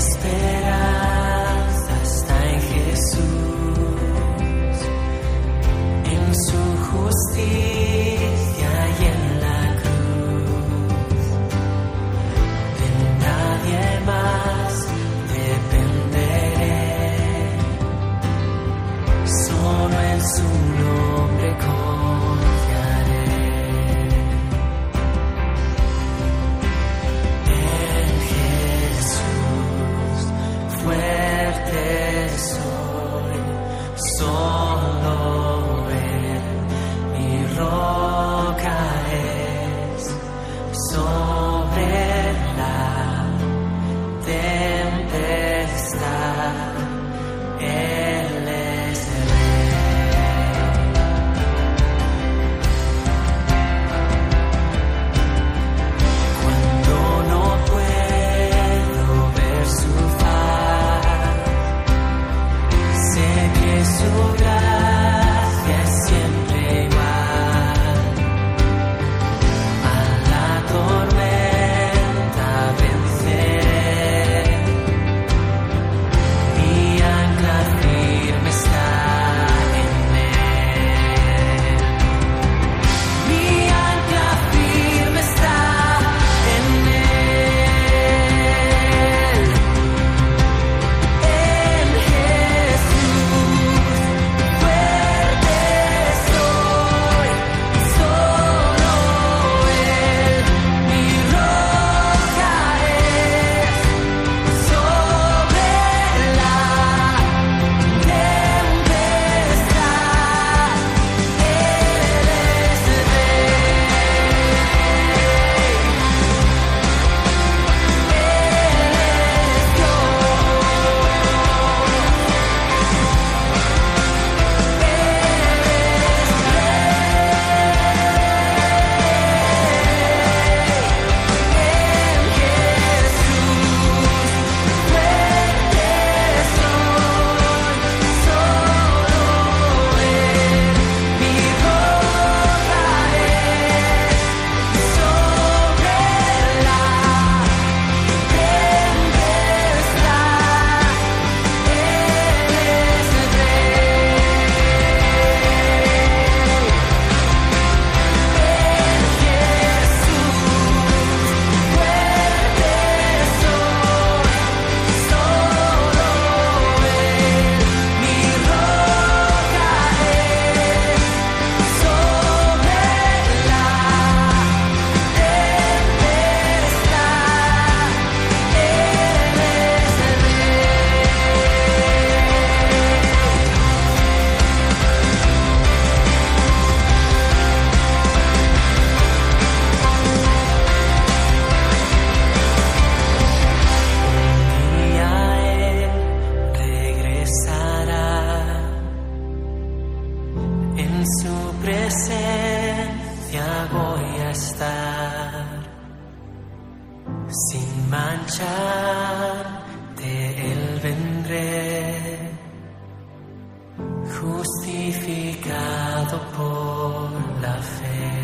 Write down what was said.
esperanza está en Jesús, en su justicia. sobra. presencia voy a estar. Sin manchar de él vendré. Justificado por la fe.